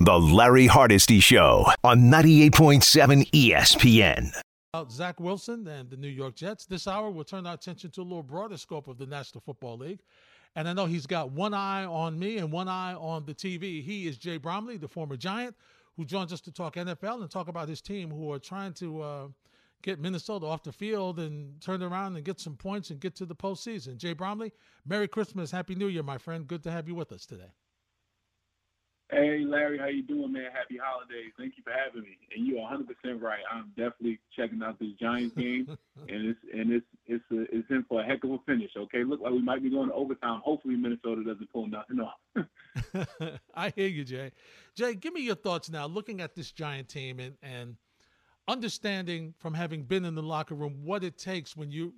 The Larry Hardesty Show on 98.7 ESPN. Zach Wilson and the New York Jets. This hour, we'll turn our attention to a little broader scope of the National Football League. And I know he's got one eye on me and one eye on the TV. He is Jay Bromley, the former Giant, who joins us to talk NFL and talk about his team who are trying to uh, get Minnesota off the field and turn around and get some points and get to the postseason. Jay Bromley, Merry Christmas, Happy New Year, my friend. Good to have you with us today. Hey Larry, how you doing, man? Happy holidays. Thank you for having me. And you're 100 percent right. I'm definitely checking out this Giants game, and it's and it's it's a, it's in for a heck of a finish. Okay, look like we might be going to overtime. Hopefully Minnesota doesn't pull nothing off. I hear you, Jay. Jay, give me your thoughts now. Looking at this Giant team and and understanding from having been in the locker room what it takes when you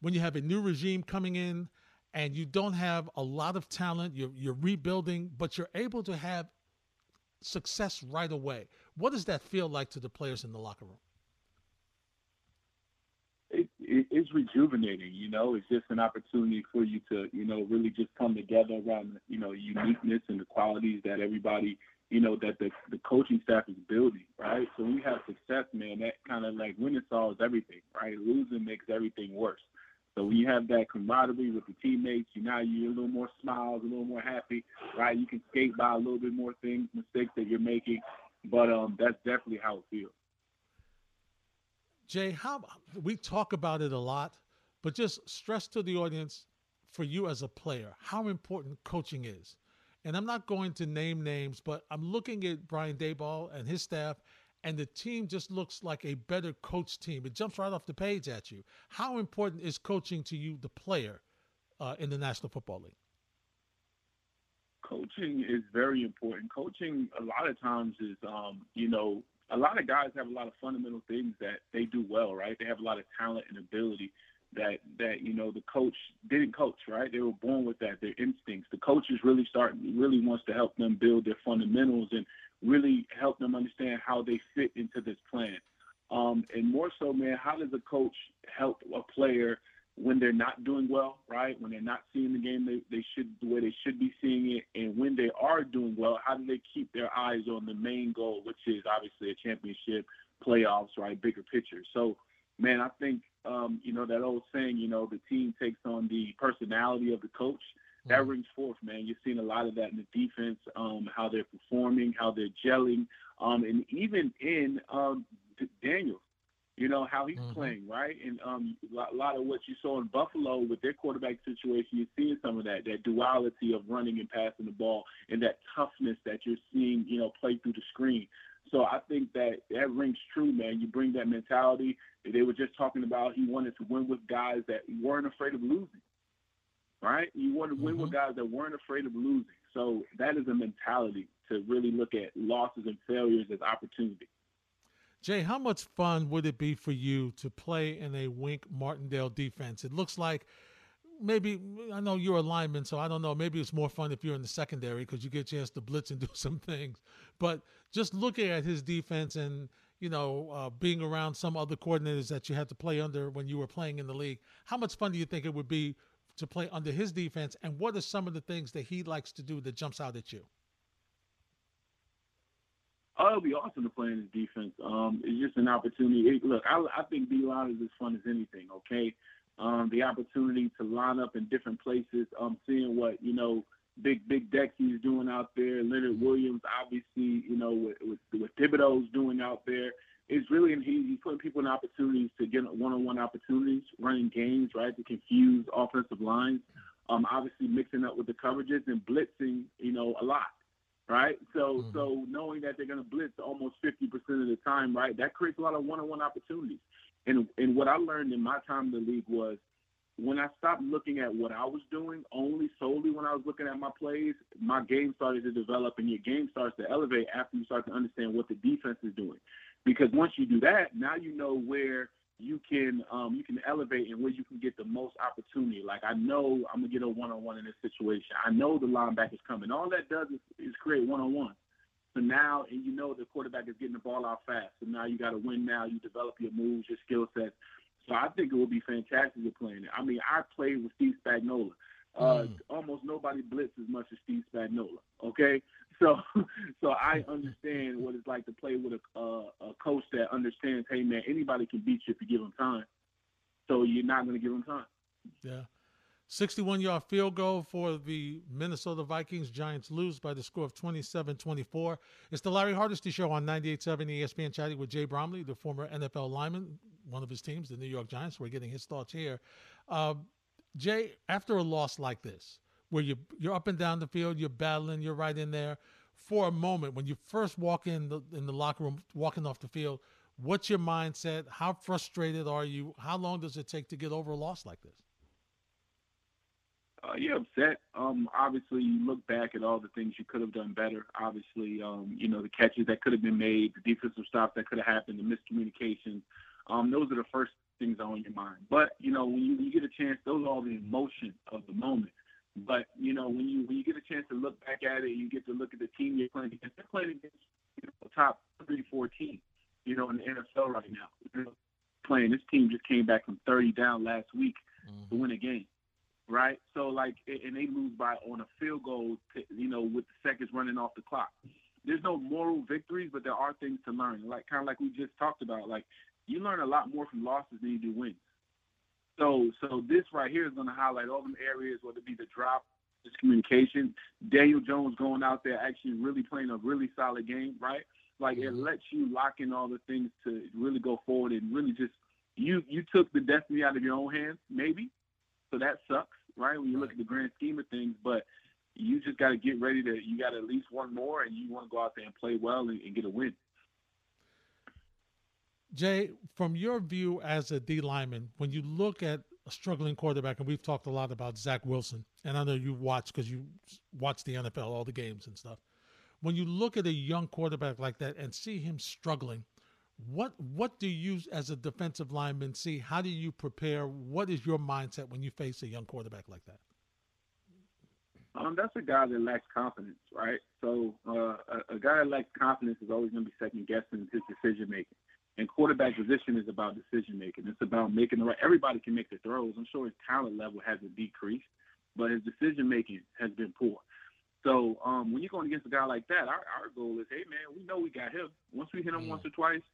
when you have a new regime coming in and you don't have a lot of talent, you're, you're rebuilding, but you're able to have success right away. What does that feel like to the players in the locker room? It, it, it's rejuvenating, you know. It's just an opportunity for you to, you know, really just come together around, you know, uniqueness and the qualities that everybody, you know, that the the coaching staff is building, right? So when you have success, man, that kind of like winning solves everything, right? Losing makes everything worse. So when you have that camaraderie with the teammates, you now you're a little more smiles, a little more happy, right? You can skate by a little bit more things, mistakes that you're making, but um, that's definitely how it feels. Jay, how we talk about it a lot, but just stress to the audience for you as a player how important coaching is. And I'm not going to name names, but I'm looking at Brian Daboll and his staff and the team just looks like a better coach team. It jumps right off the page at you. How important is coaching to you, the player, uh, in the National Football League? Coaching is very important. Coaching, a lot of times, is, um, you know, a lot of guys have a lot of fundamental things that they do well, right? They have a lot of talent and ability that that you know the coach didn't coach, right? They were born with that, their instincts. The coach is really starting, really wants to help them build their fundamentals and really help them understand how they fit into this plan. Um, and more so, man, how does a coach help a player when they're not doing well, right? When they're not seeing the game they, they should the way they should be seeing it, and when they are doing well, how do they keep their eyes on the main goal, which is obviously a championship, playoffs, right? Bigger picture. So, man, I think um, you know that old saying, you know, the team takes on the personality of the coach that mm-hmm. rings forth, man. You're seeing a lot of that in the defense, um, how they're performing, how they're gelling, um, and even in um, Daniels, you know how he's mm-hmm. playing, right? And um, a lot of what you saw in Buffalo with their quarterback situation, you're seeing some of that, that duality of running and passing the ball, and that toughness that you're seeing, you know, play through the screen. So I think that that rings true, man. You bring that mentality. They were just talking about he wanted to win with guys that weren't afraid of losing right? You want to win mm-hmm. with guys that weren't afraid of losing. So that is a mentality to really look at losses and failures as opportunity. Jay, how much fun would it be for you to play in a Wink Martindale defense? It looks like maybe I know you're a lineman, so I don't know. Maybe it's more fun if you're in the secondary because you get a chance to blitz and do some things. But just looking at his defense and you know uh, being around some other coordinators that you had to play under when you were playing in the league, how much fun do you think it would be to play under his defense, and what are some of the things that he likes to do that jumps out at you? Oh, it'll be awesome to play in his defense. Um, it's just an opportunity. It, look, I, I think D line is as fun as anything. Okay, um, the opportunity to line up in different places. Um, seeing what you know, big big Dexy's doing out there. Leonard Williams, obviously, you know, with with, what Thibodeaux's doing out there is really he, he's putting people in opportunities to get one-on-one opportunities, running games, right, to confuse offensive lines. Um, obviously mixing up with the coverages and blitzing, you know, a lot, right? So mm-hmm. so knowing that they're going to blitz almost 50% of the time, right, that creates a lot of one-on-one opportunities. And and what I learned in my time in the league was when I stopped looking at what I was doing only solely when I was looking at my plays, my game started to develop and your game starts to elevate after you start to understand what the defense is doing because once you do that, now you know where you can um, you can elevate and where you can get the most opportunity. Like I know I'm gonna get a one on one in this situation. I know the linebacker's coming. All that does is, is create one on one. So now, and you know the quarterback is getting the ball out fast. So now you got to win. Now you develop your moves, your skill sets. So I think it would be fantastic to play in it. I mean, I played with Steve Spagnuolo. Uh, mm. Almost nobody blitzes as much as Steve Spagnuolo. Okay, so so I understand what it's like to play with a, a coach that understands. Hey, man, anybody can beat you if you give them time. So you're not going to give them time. Yeah. 61 yard field goal for the Minnesota Vikings. Giants lose by the score of 27 24. It's the Larry Hardesty Show on 98.7 ESPN chatting with Jay Bromley, the former NFL lineman, one of his teams, the New York Giants. We're getting his thoughts here. Uh, Jay, after a loss like this, where you, you're up and down the field, you're battling, you're right in there, for a moment, when you first walk in the, in the locker room, walking off the field, what's your mindset? How frustrated are you? How long does it take to get over a loss like this? Uh, you're upset. Um, obviously, you look back at all the things you could have done better. Obviously, um, you know the catches that could have been made, the defensive stops that could have happened, the miscommunication. Um, those are the first things on your mind. But you know when you, when you get a chance, those are all the emotion of the moment. But you know when you when you get a chance to look back at it, you get to look at the team you're playing against. They're playing against you know, top three, four teams, you know, in the NFL right now. You know, playing this team just came back from 30 down last week mm-hmm. to win a game right? So like, and they lose by on a field goal, to, you know, with the seconds running off the clock. There's no moral victories, but there are things to learn. Like kind of like we just talked about. Like you learn a lot more from losses than you do wins. So so this right here is going to highlight all them areas, whether it be the drop, communication, Daniel Jones going out there actually really playing a really solid game, right? Like it mm-hmm. lets you lock in all the things to really go forward and really just you you took the destiny out of your own hands, maybe, so that sucks, right? When you look at the grand scheme of things, but you just got to get ready to. You got at least one more, and you want to go out there and play well and, and get a win. Jay, from your view as a D lineman, when you look at a struggling quarterback, and we've talked a lot about Zach Wilson, and I know you watch because you watch the NFL, all the games and stuff. When you look at a young quarterback like that and see him struggling, what what do you as a defensive lineman see? How do you prepare? What is your mindset when you face a young quarterback like that? Um, that's a guy that lacks confidence, right? So uh, a, a guy that lacks confidence is always going to be second guessing his decision making. And quarterback position is about decision making. It's about making the right. Everybody can make the throws. I'm sure his talent level hasn't decreased, but his decision making has been poor. So um, when you're going against a guy like that, our, our goal is, hey man, we know we got him. Once we hit him mm. once or twice,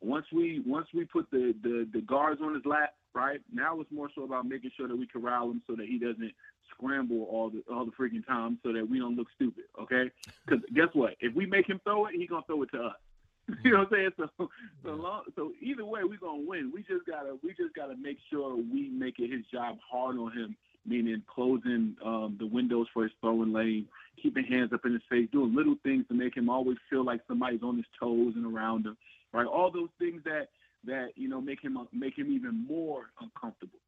once we once we put the, the the guards on his lap, right now it's more so about making sure that we corral him so that he doesn't scramble all the all the freaking time, so that we don't look stupid. Okay? Because guess what? If we make him throw it, he's gonna throw it to us. you know what I'm saying? So so long, so either way, we're gonna win. We just gotta we just gotta make sure we make it his job hard on him, meaning closing um, the windows for his throwing lane, keeping hands up in his face, doing little things to make him always feel like somebody's on his toes and around him right? All those things that that you know make him make him even more uncomfortable,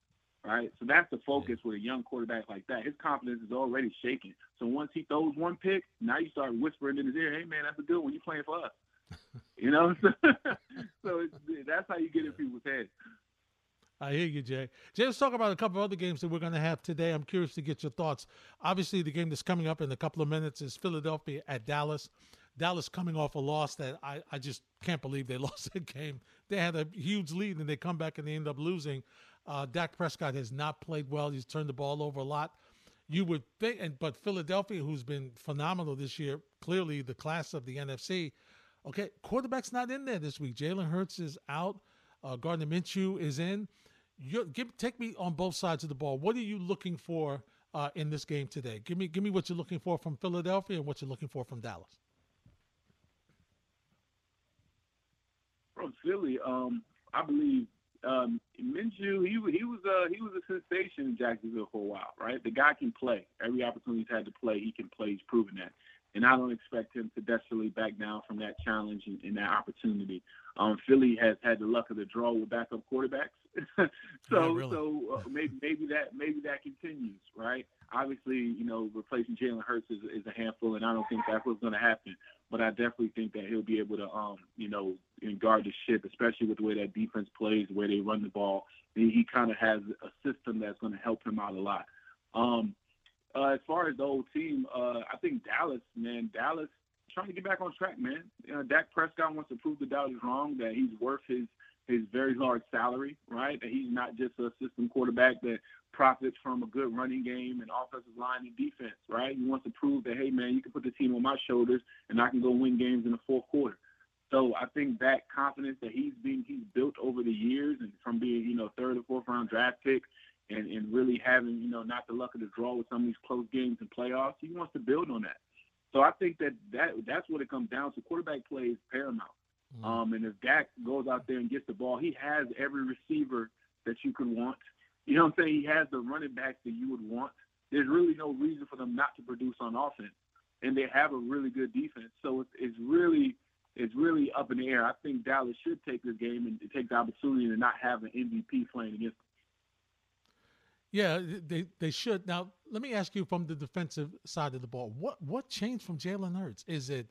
right? So that's the focus with a young quarterback like that. His confidence is already shaking. So once he throws one pick, now you start whispering in his ear, "Hey man, that's a good one. You playing for us." you know, so, so that's how you get in people's heads. I hear you, Jay. Jay, let's talk about a couple of other games that we're going to have today. I'm curious to get your thoughts. Obviously, the game that's coming up in a couple of minutes is Philadelphia at Dallas. Dallas coming off a loss that I, I just can't believe they lost that game. They had a huge lead and they come back and they end up losing. Uh, Dak Prescott has not played well. He's turned the ball over a lot. You would think, and but Philadelphia, who's been phenomenal this year, clearly the class of the NFC. Okay, quarterback's not in there this week. Jalen Hurts is out. Uh, Gardner Minshew is in. You give take me on both sides of the ball. What are you looking for uh, in this game today? Give me give me what you're looking for from Philadelphia and what you're looking for from Dallas. From Philly, um, I believe um, Minshew, he he was a he was a sensation in Jacksonville for a while, right? The guy can play. Every opportunity he's had to play, he can play. He's proven that, and I don't expect him to desperately back down from that challenge and, and that opportunity. Um, Philly has had the luck of the draw with backup quarterbacks, so really. so uh, maybe maybe that maybe that continues, right? Obviously, you know, replacing Jalen Hurts is, is a handful, and I don't think that's what's going to happen. But I definitely think that he'll be able to, um, you know, guard the ship, especially with the way that defense plays, the way they run the ball. He, he kind of has a system that's going to help him out a lot. Um, uh, as far as the whole team, uh, I think Dallas, man, Dallas trying to get back on track, man. You know, Dak Prescott wants to prove the doubters wrong that he's worth his his very large salary, right? That he's not just a system quarterback that profits from a good running game and offensive line and defense, right? He wants to prove that, hey, man, you can put the team on my shoulders and I can go win games in the fourth quarter. So I think that confidence that he's been he's built over the years and from being, you know, third or fourth round draft pick and, and really having, you know, not the luck of the draw with some of these close games and playoffs, he wants to build on that. So I think that, that that's what it comes down to. Quarterback play is paramount. Mm-hmm. Um, and if Dak goes out there and gets the ball, he has every receiver that you could want. You know what I'm saying? He has the running backs that you would want. There's really no reason for them not to produce on offense, and they have a really good defense. So it's, it's really it's really up in the air. I think Dallas should take this game and take the opportunity to not have an MVP playing against them. Yeah, they they should. Now, let me ask you from the defensive side of the ball. What what changed from Jalen Hurts? Is it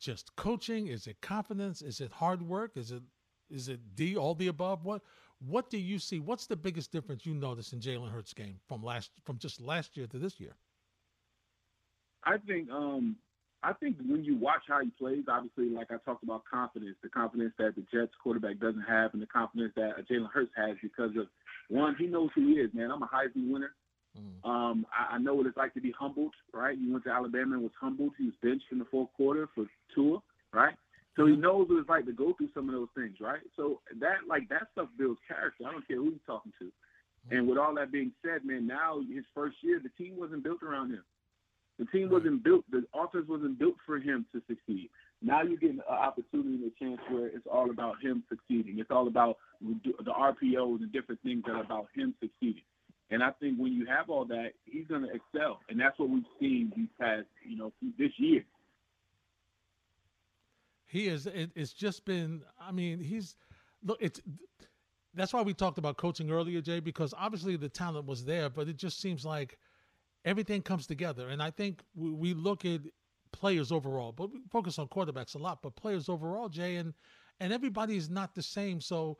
just coaching? Is it confidence? Is it hard work? Is it is it D all the above? What what do you see? What's the biggest difference you notice in Jalen Hurts' game from last from just last year to this year? I think um, I think when you watch how he plays, obviously, like I talked about confidence, the confidence that the Jets quarterback doesn't have, and the confidence that Jalen Hurts has because of one, he knows who he is. Man, I'm a Heisman winner. Mm. Um, I, I know what it's like to be humbled, right? He went to Alabama and was humbled. He was benched in the fourth quarter for Tua, right? So he mm-hmm. knows what it's like to go through some of those things, right? So that like that stuff builds character. I don't care who you're talking to. Mm. And with all that being said, man, now his first year, the team wasn't built around him. The team wasn't built. The offense wasn't built for him to succeed. Now you're getting an opportunity and a chance where it's all about him succeeding. It's all about the RPOs and different things that are about him succeeding. And I think when you have all that, he's going to excel, and that's what we've seen these past, you know, this year. He is. It, it's just been. I mean, he's look. It's that's why we talked about coaching earlier, Jay, because obviously the talent was there, but it just seems like everything comes together. And I think we, we look at players overall, but we focus on quarterbacks a lot, but players overall, Jay, and and everybody is not the same. So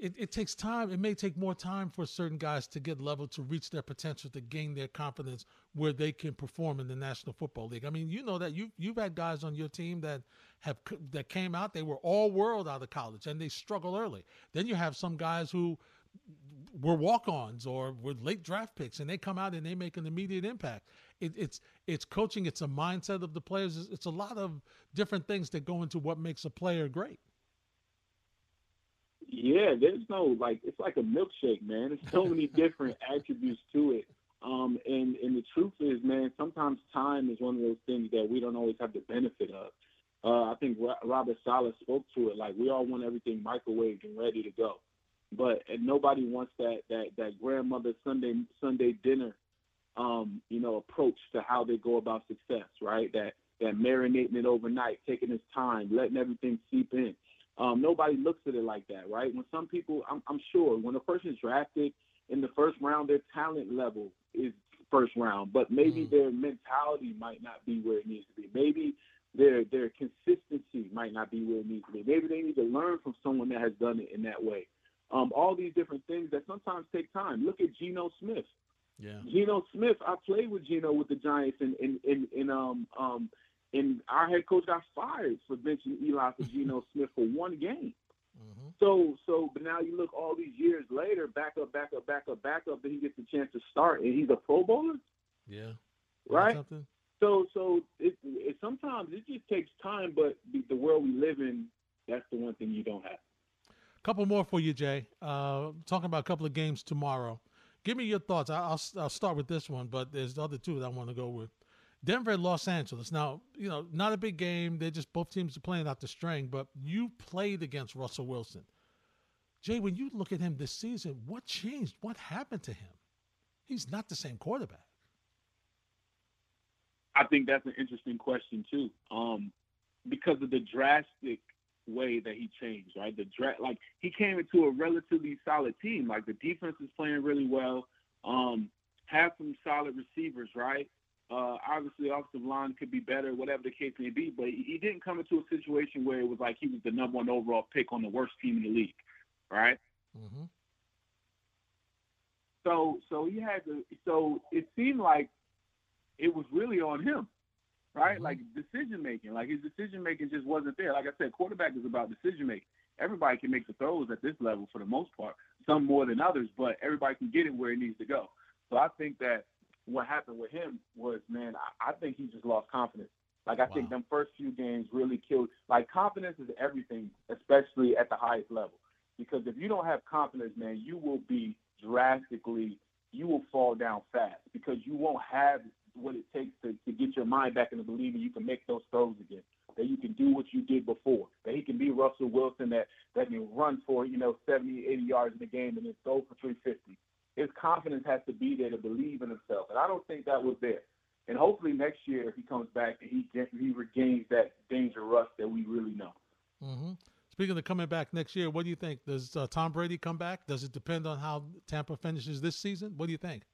it, it takes time. It may take more time for certain guys to get level to reach their potential to gain their confidence where they can perform in the National Football League. I mean, you know that you you've had guys on your team that have that came out. They were all world out of college and they struggle early. Then you have some guys who were walk-ons or were late draft picks and they come out and they make an immediate impact. It, it's it's coaching. It's a mindset of the players. It's, it's a lot of different things that go into what makes a player great. Yeah, there's no like it's like a milkshake, man. There's so many different attributes to it. Um, and and the truth is, man, sometimes time is one of those things that we don't always have the benefit of. Uh, I think Robert Saleh spoke to it. Like we all want everything microwaved and ready to go, but and nobody wants that that that grandmother Sunday Sunday dinner, um, you know, approach to how they go about success. Right? That that marinating it overnight, taking its time, letting everything seep in. Um, nobody looks at it like that, right? When some people, I'm, I'm sure, when a person is drafted in the first round, their talent level is first round, but maybe mm. their mentality might not be where it needs to be. Maybe their their consistency might not be where it needs to be. Maybe they need to learn from someone that has done it in that way. Um, all these different things that sometimes take time. Look at Geno Smith. Yeah. Geno Smith. I played with Geno with the Giants in in in, in um um and our head coach got fired for benching Eli for Geno Smith for one game. Mm-hmm. So, so, but now you look all these years later, back up, back up, back up, back up, then he gets a chance to start, and he's a Pro Bowler. Yeah. Right. So, so it, it sometimes it just takes time, but the, the world we live in, that's the one thing you don't have. A couple more for you, Jay. Uh, talking about a couple of games tomorrow. Give me your thoughts. I'll, I'll start with this one, but there's the other two that I want to go with. Denver Los Angeles. Now, you know, not a big game. They're just both teams are playing out the string, but you played against Russell Wilson. Jay, when you look at him this season, what changed? What happened to him? He's not the same quarterback. I think that's an interesting question too, um, because of the drastic way that he changed. Right, the draft, like he came into a relatively solid team. Like the defense is playing really well. Um, have some solid receivers, right? Uh, obviously, offensive line could be better, whatever the case may be. But he didn't come into a situation where it was like he was the number one overall pick on the worst team in the league, right? Mm-hmm. So, so he had to. So it seemed like it was really on him, right? Mm-hmm. Like decision making, like his decision making just wasn't there. Like I said, quarterback is about decision making. everybody can make the throws at this level for the most part. Some more than others, but everybody can get it where it needs to go. So I think that what happened with him was, man, I, I think he just lost confidence. Like I wow. think them first few games really killed. Like confidence is everything, especially at the highest level. Because if you don't have confidence, man, you will be drastically, you will fall down fast because you won't have what it takes to, to get your mind back into believing you can make those throws again. That you can do what you did before. That he can be Russell Wilson that, that can run for, you know, 70, 80 yards in the game and then throw for 350. His confidence has to be there to believe in himself. And I don't think that was there. And hopefully next year he comes back and he he regains that Danger Russ that we really know. Mm-hmm. Speaking of coming back next year, what do you think? Does uh, Tom Brady come back? Does it depend on how Tampa finishes this season? What do you think?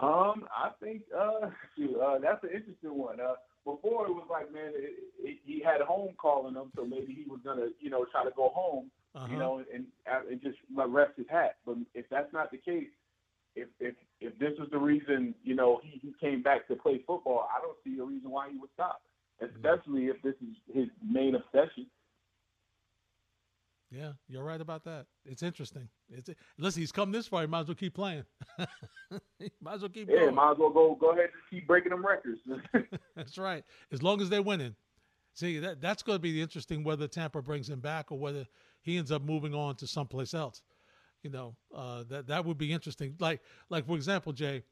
Um, I think uh, uh, that's an interesting one. Uh, before it was like, man, it, it, he had home calling him, so maybe he was gonna, you know, try to go home, uh-huh. you know, and and just like rest his hat. But if that's not the case, if if if this was the reason, you know, he, he came back to play football, I don't see a reason why he would stop especially if this is his main obsession. Yeah, you're right about that. It's interesting. It's listen, he's come this far. He might as well keep playing. might as well keep. Yeah, going. might as well go go ahead and keep breaking them records. that's right. As long as they're winning. See, that that's going to be the interesting whether Tampa brings him back or whether he ends up moving on to someplace else. You know, uh, that that would be interesting. Like like for example, Jay,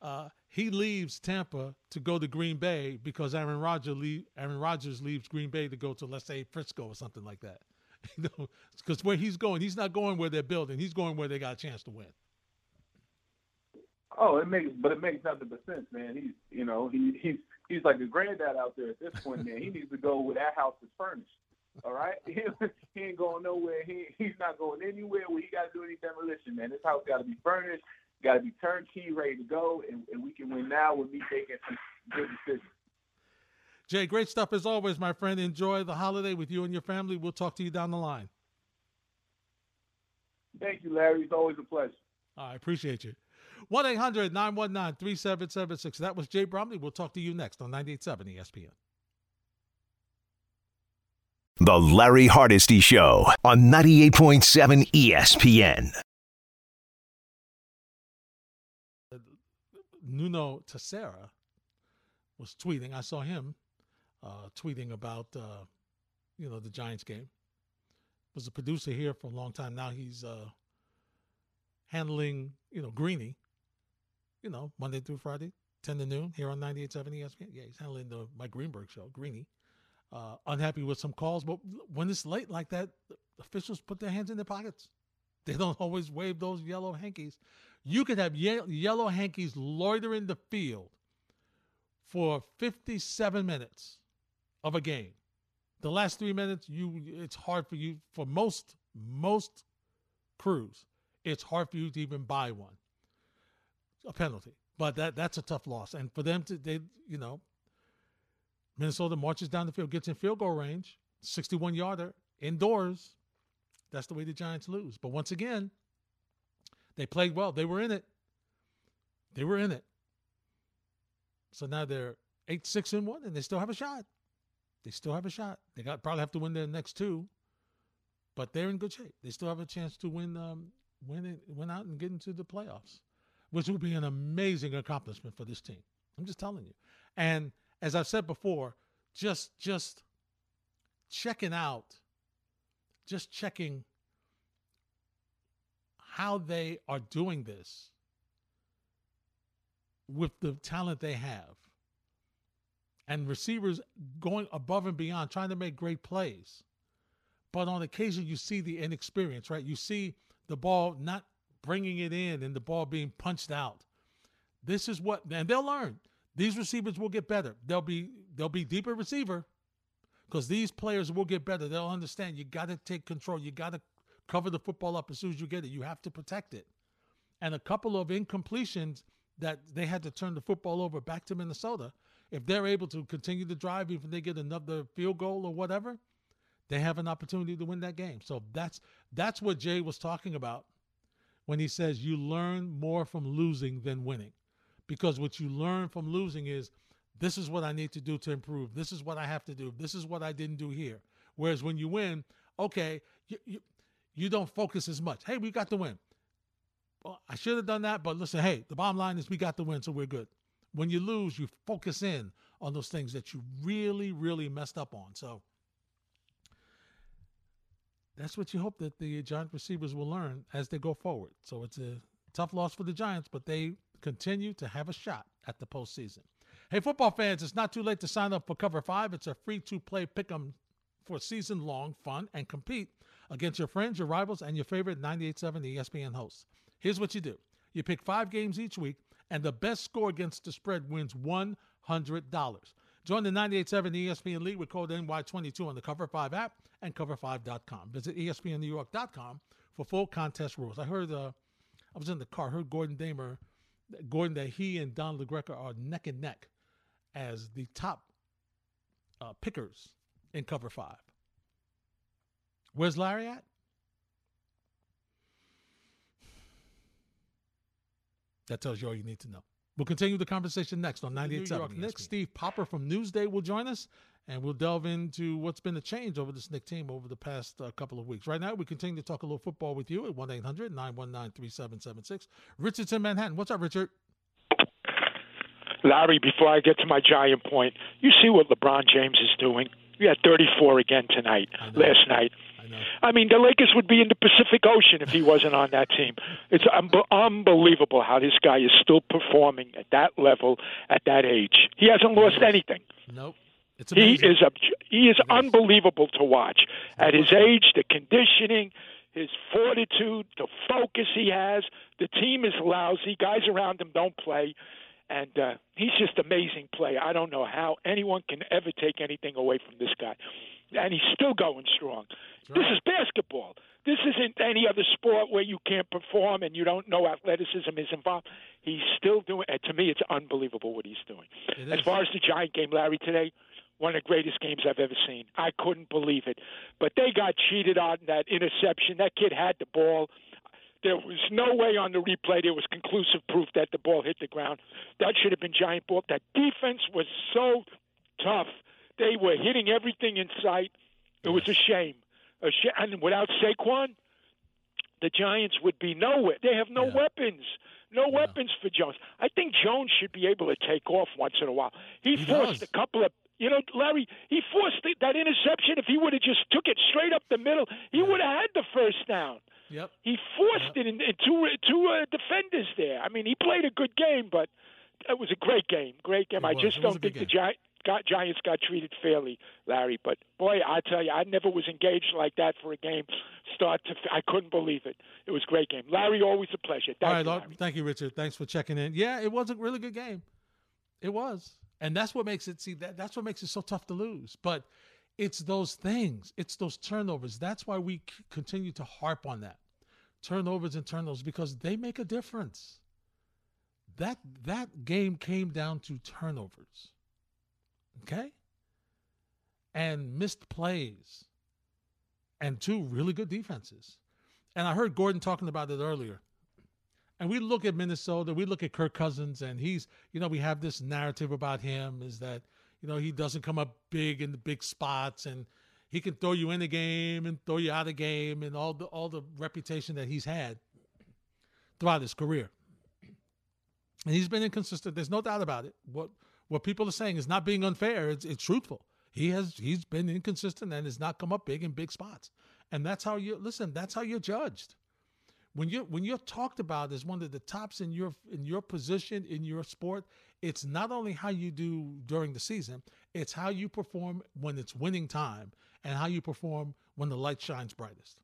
uh, he leaves Tampa to go to Green Bay because Aaron Rodgers leave, Aaron Rodgers leaves Green Bay to go to let's say Frisco or something like that. Because where he's going, he's not going where they're building. He's going where they got a chance to win. Oh, it makes, but it makes nothing but sense, man. He's, you know, he he's he's like a granddad out there at this point, man. He needs to go where that house is furnished. All right, he, he ain't going nowhere. He he's not going anywhere where he got to do any demolition, man. This house got to be furnished got to be turnkey, ready to go, and, and we can win now with me taking some good decisions. Jay, great stuff as always, my friend. Enjoy the holiday with you and your family. We'll talk to you down the line. Thank you, Larry. It's always a pleasure. I appreciate you. 1 800 919 3776. That was Jay Bromley. We'll talk to you next on 98.7 ESPN. The Larry Hardesty Show on 98.7 ESPN. Nuno Teixeira was tweeting. I saw him uh, tweeting about uh, you know the Giants game. Was a producer here for a long time. Now he's uh, handling you know Greeny. You know Monday through Friday, ten to noon here on 98.7 ESPN. Yeah, he's handling the Mike Greenberg show. Greeny. Uh, unhappy with some calls, but when it's late like that, officials put their hands in their pockets. They don't always wave those yellow hankies. You could have ye- yellow hankies loitering the field for 57 minutes of a game. The last three minutes, you it's hard for you for most most crews. It's hard for you to even buy one a penalty. But that that's a tough loss, and for them to they you know Minnesota marches down the field, gets in field goal range, 61 yarder indoors. That's the way the Giants lose. But once again, they played well. They were in it. They were in it. So now they're eight, six, and one, and they still have a shot. They still have a shot. They got probably have to win their next two, but they're in good shape. They still have a chance to win, um, win it, win out and get into the playoffs, which would be an amazing accomplishment for this team. I'm just telling you. And as I've said before, just just checking out, just checking how they are doing this with the talent they have and receivers going above and beyond trying to make great plays but on occasion you see the inexperience right you see the ball not bringing it in and the ball being punched out this is what and they'll learn these receivers will get better they'll be they'll be deeper receiver because these players will get better they'll understand you got to take control you got to cover the football up as soon as you get it. You have to protect it. And a couple of incompletions that they had to turn the football over back to Minnesota. If they're able to continue to drive, even if they get another field goal or whatever, they have an opportunity to win that game. So that's that's what Jay was talking about when he says you learn more from losing than winning. Because what you learn from losing is this is what I need to do to improve. This is what I have to do. This is what I didn't do here. Whereas when you win, okay, you, you, you don't focus as much. Hey, we got the win. Well, I should have done that, but listen, hey, the bottom line is we got the win, so we're good. When you lose, you focus in on those things that you really, really messed up on. So that's what you hope that the Giant receivers will learn as they go forward. So it's a tough loss for the Giants, but they continue to have a shot at the postseason. Hey, football fans, it's not too late to sign up for Cover 5. It's a free to play pick 'em for season long fun and compete against your friends, your rivals, and your favorite 98.7 ESPN hosts. Here's what you do you pick five games each week, and the best score against the spread wins $100. Join the 98.7 ESPN League with code NY22 on the Cover 5 app and cover5.com. Visit espnnewyork.com for full contest rules. I heard, uh, I was in the car, heard Gordon Damer, Gordon, that he and Don LaGreca are neck and neck as the top uh, pickers in Cover 5. Where's Larry at? That tells you all you need to know. We'll continue the conversation next on 98.7. Next, Steve Popper from Newsday will join us, and we'll delve into what's been a change over this Knick team over the past uh, couple of weeks. Right now, we continue to talk a little football with you at 1-800-919-3776. Richard's in Manhattan. What's up, Richard? Larry, before I get to my giant point, you see what LeBron James is doing. We had 34 again tonight, last night. I mean, the Lakers would be in the Pacific Ocean if he wasn't on that team. It's un- unbelievable how this guy is still performing at that level at that age. He hasn't lost anything. Nope. It's he is a, he is unbelievable to watch at his age. The conditioning, his fortitude, the focus he has. The team is lousy. Guys around him don't play and uh, he's just amazing player. I don't know how anyone can ever take anything away from this guy, and he's still going strong. Right. This is basketball. This isn't any other sport where you can't perform and you don't know athleticism is involved. He's still doing. And to me, it's unbelievable what he's doing. As far as the Giant game, Larry today. One of the greatest games I've ever seen. I couldn't believe it. But they got cheated on that interception. That kid had the ball. There was no way on the replay there was conclusive proof that the ball hit the ground. That should have been giant ball. That defense was so tough. They were hitting everything in sight. It was a shame. A sh- and without Saquon, the Giants would be nowhere. They have no yeah. weapons. No yeah. weapons for Jones. I think Jones should be able to take off once in a while. He, he forced does. a couple of you know, Larry, he forced that interception. If he would have just took it straight up the middle, he would have had the first down. Yep. He forced yep. it in, in two two uh, defenders there. I mean, he played a good game, but it was a great game. Great game. It I was. just don't think the Gi- got, Giants got treated fairly, Larry. But boy, I tell you, I never was engaged like that for a game, start to. I couldn't believe it. It was a great game. Larry, always a pleasure. Thank All right, you, Lord, thank you, Richard. Thanks for checking in. Yeah, it was a really good game. It was, and that's what makes it. See, that that's what makes it so tough to lose. But it's those things. It's those turnovers. That's why we c- continue to harp on that. Turnovers and turnovers because they make a difference. That that game came down to turnovers. Okay? And missed plays. And two really good defenses. And I heard Gordon talking about it earlier. And we look at Minnesota, we look at Kirk Cousins, and he's, you know, we have this narrative about him is that you know, he doesn't come up big in the big spots and he can throw you in the game and throw you out of the game and all the all the reputation that he's had throughout his career. And he's been inconsistent. There's no doubt about it. What what people are saying is not being unfair. It's, it's truthful. He has he's been inconsistent and has not come up big in big spots. And that's how you listen. That's how you're judged when you when you're talked about as one of the tops in your in your position in your sport, it's not only how you do during the season, it's how you perform when it's winning time and how you perform when the light shines brightest.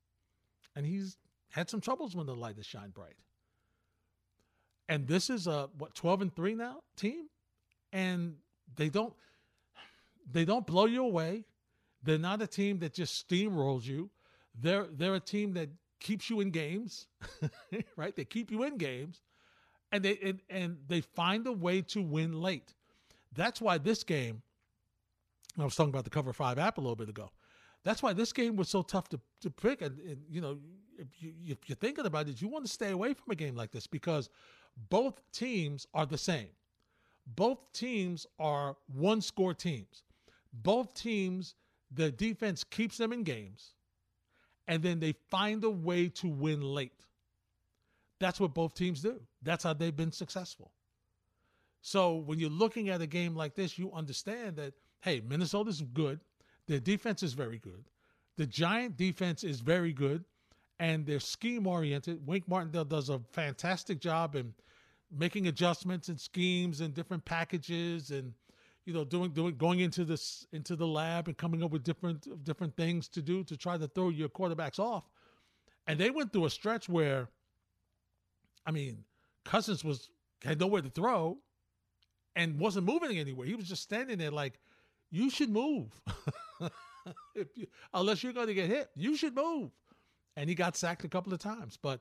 And he's had some troubles when the light has shined bright. And this is a what 12 and 3 now team and they don't they don't blow you away. They're not a team that just steamrolls you. They're they're a team that keeps you in games, right? They keep you in games, and they and, and they find a way to win late. That's why this game. I was talking about the Cover Five app a little bit ago. That's why this game was so tough to, to pick. And, and you know, if, you, if you're thinking about it, you want to stay away from a game like this because both teams are the same. Both teams are one score teams. Both teams the defense keeps them in games, and then they find a way to win late. That's what both teams do. That's how they've been successful. So when you're looking at a game like this, you understand that, hey, Minnesota's good. Their defense is very good. The Giant defense is very good, and they're scheme oriented. Wink Martindale does a fantastic job in making adjustments and schemes and different packages and you know doing doing going into this into the lab and coming up with different different things to do to try to throw your quarterbacks off. And they went through a stretch where I mean, Cousins was had nowhere to throw and wasn't moving anywhere. He was just standing there like, you should move. you, unless you're going to get hit, you should move. And he got sacked a couple of times. But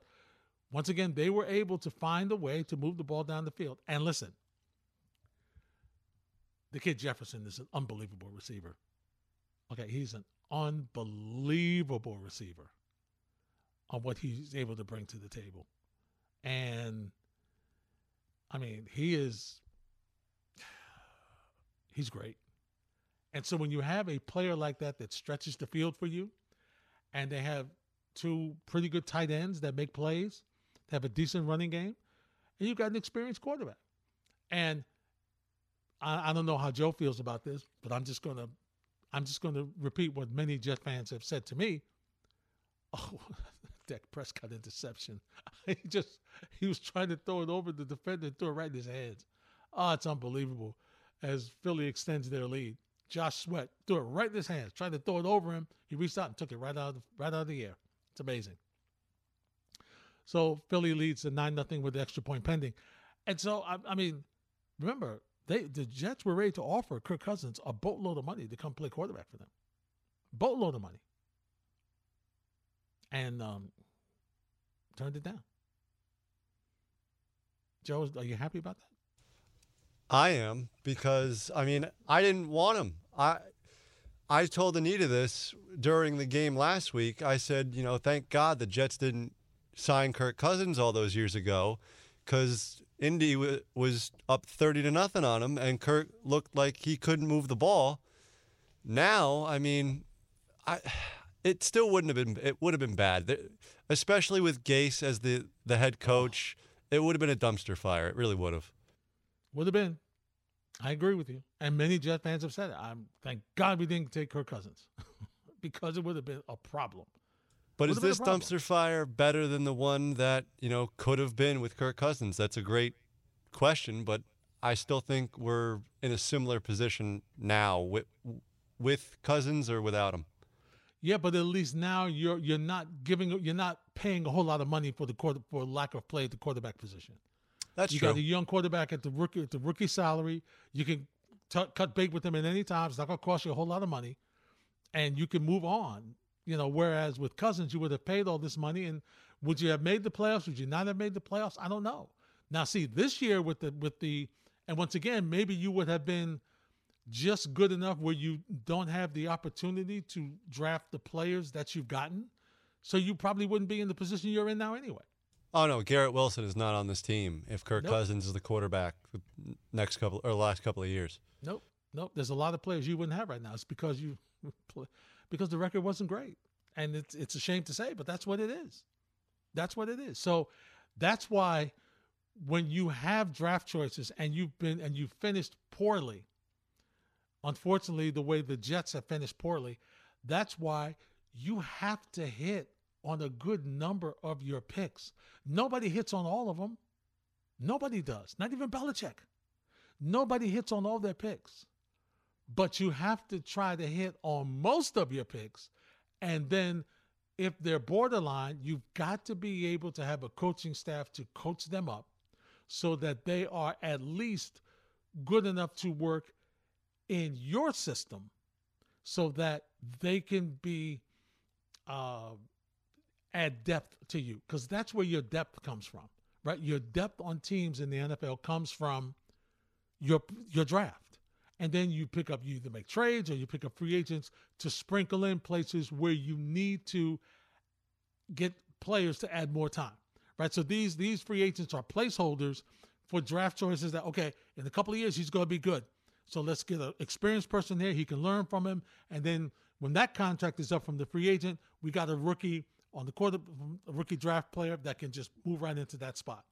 once again, they were able to find a way to move the ball down the field. And listen, the kid Jefferson is an unbelievable receiver. Okay, he's an unbelievable receiver on what he's able to bring to the table. And I mean, he is he's great. And so when you have a player like that that stretches the field for you, and they have two pretty good tight ends that make plays, they have a decent running game, and you've got an experienced quarterback. And I, I don't know how Joe feels about this, but I'm just gonna I'm just gonna repeat what many Jet fans have said to me. Oh, Dak Prescott interception. he just he was trying to throw it over the defender and threw it right in his hands. Oh, it's unbelievable. As Philly extends their lead. Josh Sweat threw it right in his hands, tried to throw it over him. He reached out and took it right out of the, right out of the air. It's amazing. So Philly leads to nine nothing with the extra point pending, and so I, I mean, remember they the Jets were ready to offer Kirk Cousins a boatload of money to come play quarterback for them, boatload of money and um, turned it down. Joe, are you happy about that? I am because I mean I didn't want him. I I told Anita this during the game last week. I said, you know, thank God the Jets didn't sign Kirk Cousins all those years ago, because Indy w- was up thirty to nothing on him, and Kirk looked like he couldn't move the ball. Now, I mean, I it still wouldn't have been it would have been bad, especially with Gase as the the head coach. It would have been a dumpster fire. It really would have. Would have been. I agree with you, and many Jet fans have said it. I'm thank God we didn't take Kirk Cousins because it would have been a problem. But is this dumpster fire better than the one that you know could have been with Kirk Cousins? That's a great question, but I still think we're in a similar position now with with Cousins or without him. Yeah, but at least now you're you're not giving you're not paying a whole lot of money for the quarter for lack of play at the quarterback position. That's true. you true. got a young quarterback at the rookie at the rookie salary. You can t- cut bait with him at any time. It's not going to cost you a whole lot of money, and you can move on. You know, whereas with Cousins, you would have paid all this money, and would you have made the playoffs? Would you not have made the playoffs? I don't know. Now, see this year with the with the, and once again, maybe you would have been just good enough where you don't have the opportunity to draft the players that you've gotten. So you probably wouldn't be in the position you're in now anyway. Oh no, Garrett Wilson is not on this team if Kirk nope. Cousins is the quarterback the next couple or last couple of years. Nope. Nope. There's a lot of players you wouldn't have right now. It's because you because the record wasn't great. And it's it's a shame to say, but that's what it is. That's what it is. So that's why when you have draft choices and you've been and you've finished poorly, Unfortunately, the way the Jets have finished poorly, that's why you have to hit on a good number of your picks. Nobody hits on all of them. Nobody does. Not even Belichick. Nobody hits on all their picks. But you have to try to hit on most of your picks. And then if they're borderline, you've got to be able to have a coaching staff to coach them up so that they are at least good enough to work in your system so that they can be uh, add depth to you because that's where your depth comes from, right? Your depth on teams in the NFL comes from your your draft, and then you pick up you either make trades or you pick up free agents to sprinkle in places where you need to get players to add more time, right? So these these free agents are placeholders for draft choices that okay, in a couple of years he's going to be good. So let's get an experienced person here. He can learn from him. And then When that contract is up from the free agent, we got a rookie on the quarter, a rookie draft player that can just move right into that spot.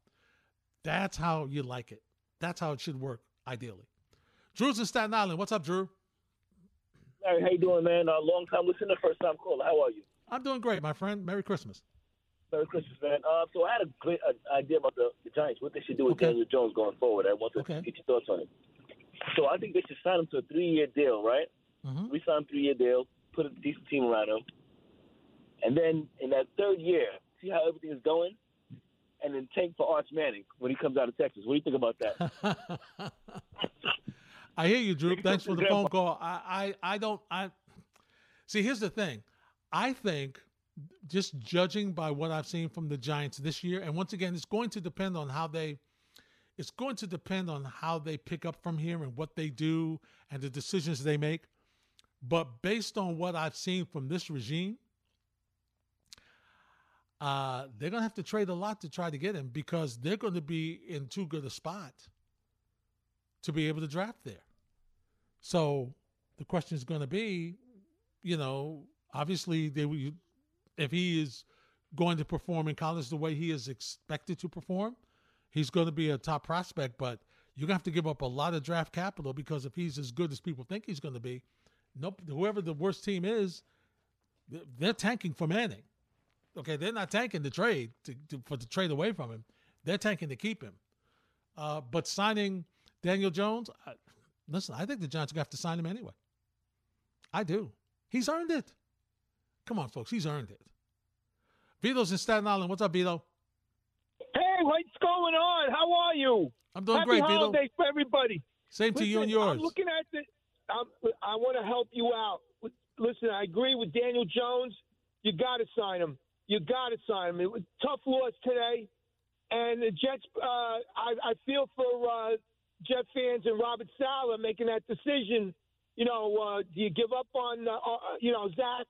That's how you like it. That's how it should work, ideally. Drew's in Staten Island. What's up, Drew? Larry, how you doing, man? Uh, long time listener, first time caller. How are you? I'm doing great, my friend. Merry Christmas. Merry Christmas, man. Uh, so I had a great uh, idea about the, the Giants, what they should do with Okay. Daniel Jones going forward. I want to Okay. get your thoughts on it. So I think they should sign him to a three-year deal, right? Mhm. We sign three-year deal, put a decent team around him, and then in that third year, see how everything is going, and then tank for Arch Manning when he comes out of Texas. What do you think about that? I hear you, Drew. Thanks for the phone call. I, I, I don't. I see. Here's the thing. I think just judging by what I've seen from the Giants this year, and once again, it's going to depend on how they. It's going to depend on how they pick up from here and what they do and the decisions they make. But based on what I've seen from this regime, uh, they're going to have to trade a lot to try to get him because they're going to be in too good a spot to be able to draft there. So the question is going to be, you know, obviously they if he is going to perform in college the way he is expected to perform, he's going to be a top prospect. But you're going to have to give up a lot of draft capital because if he's as good as people think he's going to be, nope, whoever the worst team is, they're- they're tanking for Manning. Okay, they're not tanking the trade to, to, for the trade away from him. They're tanking to keep him. Uh, but signing Daniel Jones, I, listen, I think the Giants are going to have to sign him anyway. I do. He's earned it. Come on, folks, he's earned it. Vito's in Staten Island. What's up, Vito? Hey, what's going on? How are you? I'm doing Happy great, Vito. holidays for everybody. Same to you and Listen, yours. I'm looking at the. I'm, I want to help you out. Listen, I agree with Daniel Jones. You got to sign him. You got to sign him. It was tough loss today, and the Jets. Uh, I, I feel for uh, Jet fans and Robert Saleh making that decision. You know, uh, do you give up on uh, uh, you know Zach?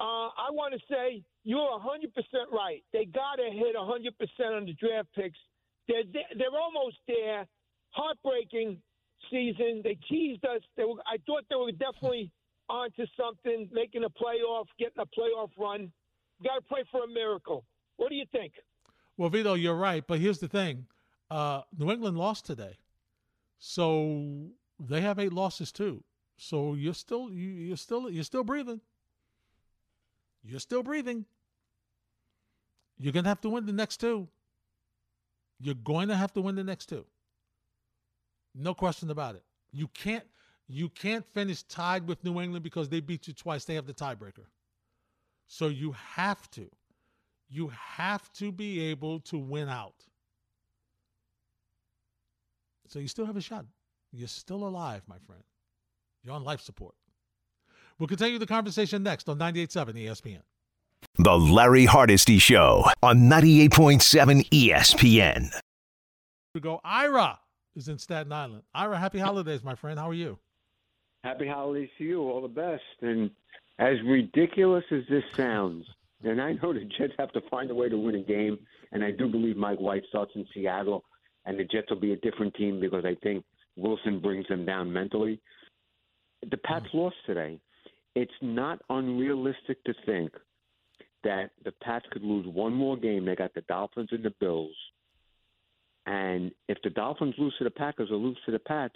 Uh, I want to say you're 100% right. They got to hit 100% on the draft picks. They're they're almost there. Heartbreaking season. They teased us. They were, I thought they were definitely onto something, making a playoff, getting a playoff run. Got to pray for a miracle. What do you think? Well, Vito, you're right, but here's the thing: uh, New England lost today, so they have eight losses too. So you're still you, you're still you're still breathing. You're still breathing. You're gonna have to win the next two. You're going to have to win the next two. No question about it. You can't you can't finish tied with New England because they beat you twice. They have the tiebreaker. So you have to you have to be able to win out. So you still have a shot. You're still alive, my friend. You're on life support. We'll continue the conversation next on 98.7 ESPN. The Larry Hardesty Show on 98.7 ESPN. We go. Ira is in Staten Island. Ira, happy holidays, my friend. How are you? Happy holidays to you. All the best. And as ridiculous as this sounds, and I know the Jets have to find a way to win a game, and I do believe Mike White starts in Seattle, and the Jets will be a different team because I think Wilson brings them down mentally. The Pats mm. lost today. It's not unrealistic to think that the Pats could lose one more game. They got the Dolphins and the Bills. And if the Dolphins lose to the Packers or lose to the Pats,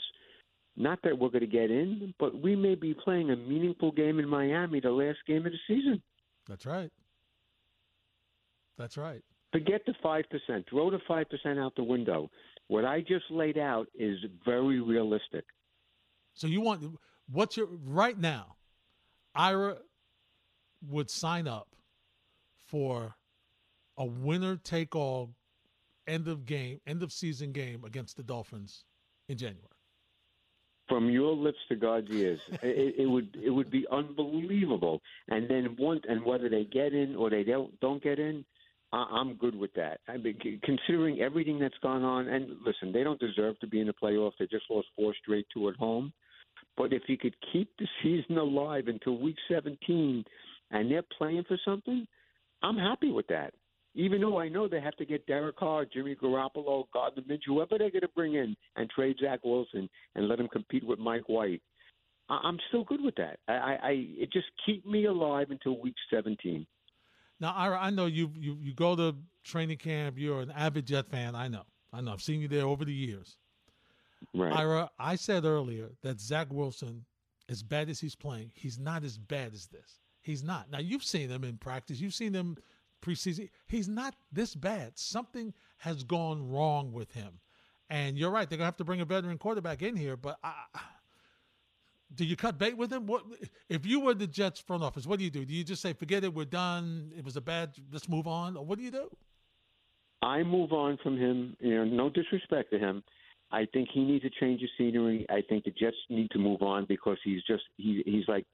not that we're going to get in, but we may be playing a meaningful game in Miami, the last game of the season. That's right. That's right. Forget the 5%. Throw the 5% out the window. What I just laid out is very realistic. So you want what's your right now? Ira would sign up for a winner take all end of game, end of season game against the Dolphins in January. From your lips to God's ears, it, it would it would be unbelievable. And then one, and whether they get in or they don't don't get in, I, I'm good with that. I mean, considering everything that's gone on, and listen, they don't deserve to be in the playoffs. They just lost four straight, two at home. But if you could keep the season alive until week 17, and they're playing for something, I'm happy with that. Even though I know they have to get Derek Carr, Jimmy Garoppolo, Gardner Minshew, whoever they're going to bring in, and trade Zach Wilson and let him compete with Mike White. I- I'm still good with that. I, I, I it just keep me alive until week 17. Now, Ira, I know you you you go to training camp. You're an avid Jet fan. I know. I know. I've seen you there over the years. Right. Ira, I said earlier that Zach Wilson, as bad as he's playing, he's not as bad as this. He's not. Now you've seen him in practice. You've seen him preseason. He's not this bad. Something has gone wrong with him. And you're right. They're gonna have to bring a veteran quarterback in here. But I, do you cut bait with him? What if you were the Jets front office? What do you do? Do you just say, "Forget it, we're done. It was a bad. Let's move on," or what do you do? I move on from him. You know, no disrespect to him. I think he needs a change of scenery. I think the Jets need to move on because he's just he he's like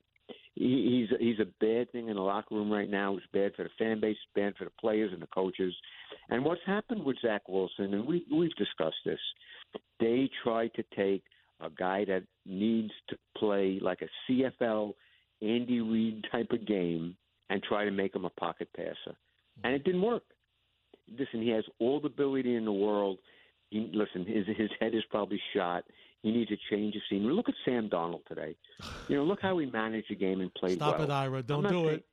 he, he's he's a bad thing in the locker room right now. It's bad for the fan base, bad for the players and the coaches. And what's happened with Zach Wilson, and we we've discussed this. They tried to take a guy that needs to play like a CFL Andy Reid type of game and try to make him a pocket passer, and it didn't work. Listen, he has all the ability in the world. He, listen, his his head is probably shot. He needs a change of scenery. Look at Sam Darnold today. You know, look how he managed the game and played Stop well. it, Ira. Don't do saying- it.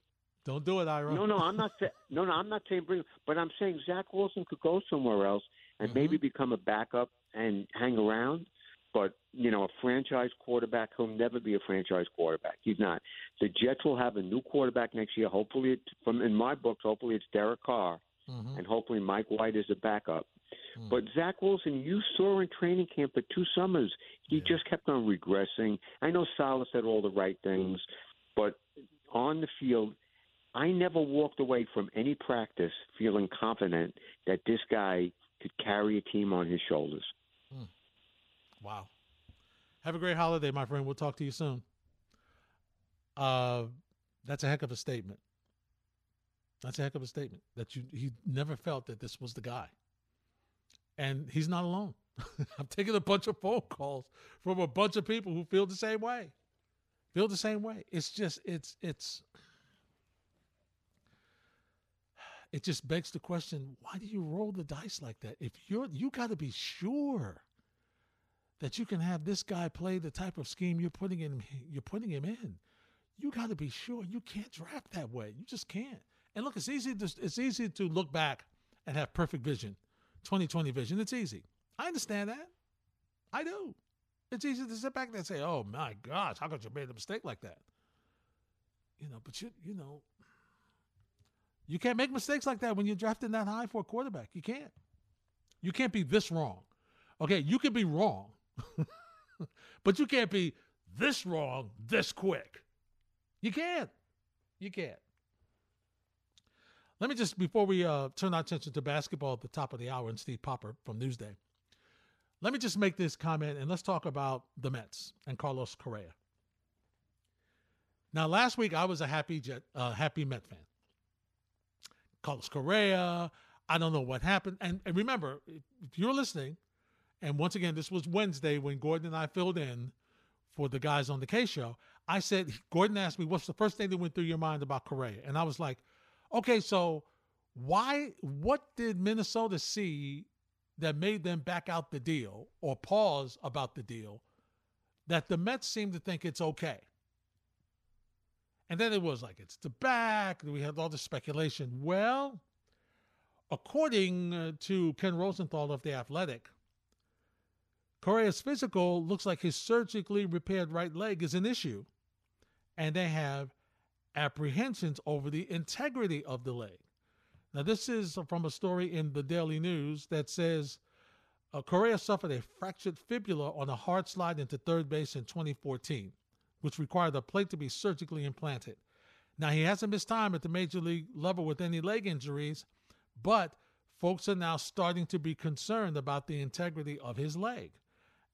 Don't do it, Ira. No, no, I'm not saying. No, no, I'm not saying bring. But I'm saying Zach Wilson could go somewhere else and mm-hmm. maybe become a backup and hang around. But you know, a franchise quarterback, he'll never be a franchise quarterback. He's not. The Jets will have a new quarterback next year. Hopefully, it, from in my books, hopefully it's Derek Carr, Mhm. and hopefully Mike White is a backup. Mm. But Zach Wilson, you saw in training camp for two summers, he just kept on regressing. I know Saleh said all the right things, but on the field, I never walked away from any practice feeling confident that this guy could carry a team on his shoulders. Wow. Have a great holiday, my friend. We'll talk to you soon. Uh, that's a heck of a statement. That's a heck of a statement that you he never felt that this was the guy. And he's not alone. I'm taking a bunch of phone calls from a bunch of people who feel the same way. Feel the same way. It's just it's it's it just begs the question, why do you roll the dice like that? If you're you got to be sure that you can have this guy play the type of scheme you're putting him you're putting him in. You got to be sure you can't draft that way. You just can't. And look, it's easy to it's easy to look back and have perfect vision, 2020 vision. It's easy. I understand that. I do. It's easy to sit back and say, "Oh my gosh, how could you made a mistake like that?" You know, but you you know, you can't make mistakes like that when you're drafting that high for a quarterback. You can't. You can't be this wrong. Okay, you can be wrong, but you can't be this wrong this quick. You can't. You can't. Let me just before we uh, turn our attention to basketball at the top of the hour and Steve Popper from Newsday. Let me just make this comment and let's talk about the Mets and Carlos Correa. Now, last week I was a happy Jet, uh, happy Met fan. Carlos Correa, I don't know what happened. And, and remember, if you're listening, and once again, this was Wednesday when Gordon and I filled in for the guys on the Kay show. I said, Gordon asked me, what's the first thing that went through your mind about Correa? And I was like, okay, so why, what did Minnesota see that made them back out the deal or pause about the deal that the Mets seem to think it's okay? And then it was like, it's the back. We had all the speculation. Well, according uh, to Ken Rosenthal of The Athletic, Correa's physical looks like his surgically repaired right leg is an issue, and they have apprehensions over the integrity of the leg. Now, this is from a story in the Daily News that says uh, Correa suffered a fractured fibula on a hard slide into third base in 2014, which required a plate to be surgically implanted. Now, he hasn't missed time at the major league level with any leg injuries, but folks are now starting to be concerned about the integrity of his leg.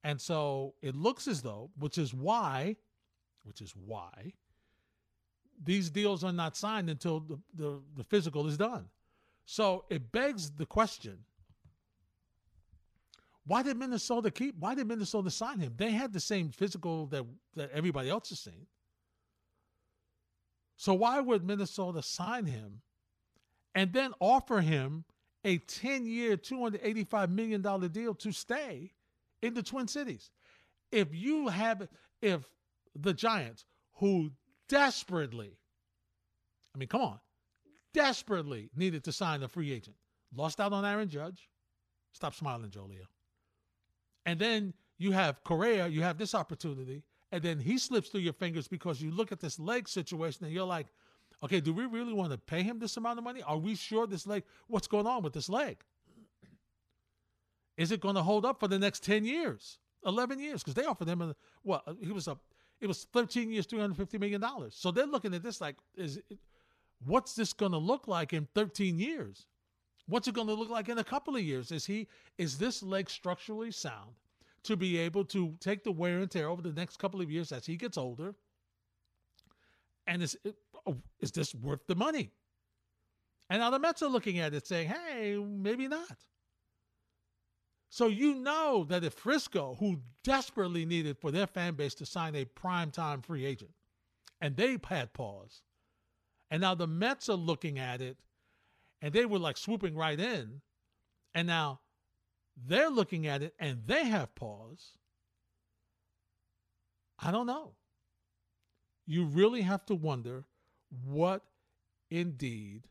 And so it looks as though, which is why, which is why these deals are not signed until the, the, the physical is done. So it begs the question why did Minnesota keep, why did Minnesota sign him? They had the same physical that, that everybody else has seen. So why would Minnesota sign him and then offer him a 10 year, $285 million deal to stay in the Twin Cities? If you have, if the Giants, who desperately, I mean, come on, desperately needed to sign a free agent, lost out on Aaron Judge. Stop smiling, Jolia. And then you have Correa, you have this opportunity, and then he slips through your fingers because you look at this leg situation and you're like, okay, do we really want to pay him this amount of money? Are we sure this leg, what's going on with this leg? Is it going to hold up for the next 10 years, 11 years? Because they offered him, a, what, uh, he was a, it was 13 years, $350 million. So they're looking at this like, is it, what's this going to look like in 13 years? What's it going to look like in a couple of years? Is he, is this leg structurally sound to be able to take the wear and tear over the next couple of years as he gets older? And is, oh, is this worth the money? And now the Mets are looking at it saying, hey, maybe not. So you know that if Frisco, who desperately needed for their fan base to sign a prime-time free agent, and they had pause, and now the Mets are looking at it, and they were like swooping right in, and now they're looking at it and they have pause. I don't know. You really have to wonder what indeed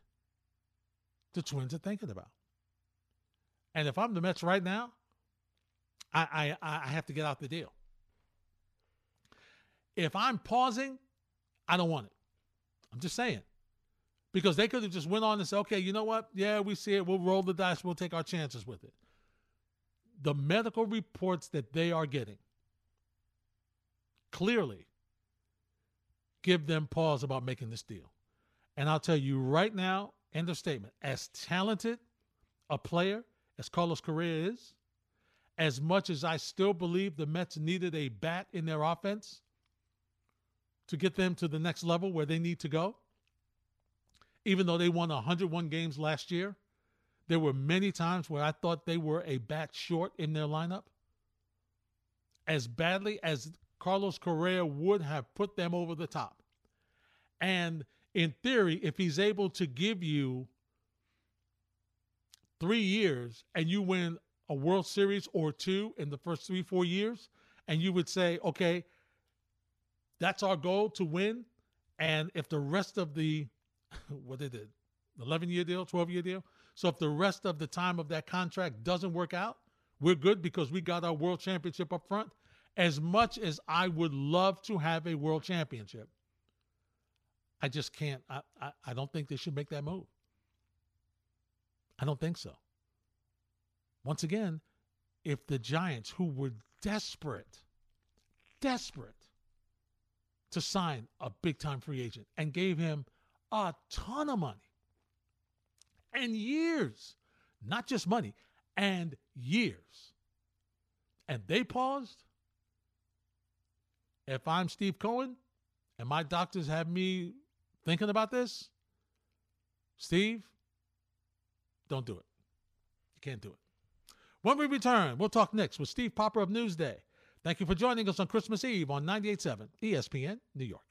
the Twins are thinking about. And if I'm the Mets right now, I, I, I have to get out the deal. If I'm pausing, I don't want it. I'm just saying. Because they could have just went on and said, okay, you know what? Yeah, we see it. We'll roll the dice. We'll take our chances with it. The medical reports that they are getting clearly give them pause about making this deal. And I'll tell you right now, end of statement, as talented a player as Carlos Correa is, as much as I still believe the Mets needed a bat in their offense to get them to the next level where they need to go, even though they won 101 games last year, there were many times where I thought they were a bat short in their lineup. As badly as Carlos Correa would have put them over the top. And in theory, if he's able to give you three years and you win a World Series or two in the first three, four years, and you would say, okay, that's our goal to win. And if the rest of the, what they did, 11 year deal, 12 year deal. So if the rest of the time of that contract doesn't work out, we're good because we got our world championship up front. As much as I would love to have a world championship, I just can't. I, I, I don't think they should make that move. I don't think so. Once again, if the Giants, who were desperate, desperate to sign a big time free agent and gave him a ton of money and years, not just money, and years, and they paused, if I'm Steve Cohen and my doctors have me thinking about this, Steve, don't do it. You can't do it. When we return, we'll talk next with Steve Popper of Newsday. Thank you for joining us on Christmas Eve on 98.7 ESPN New York.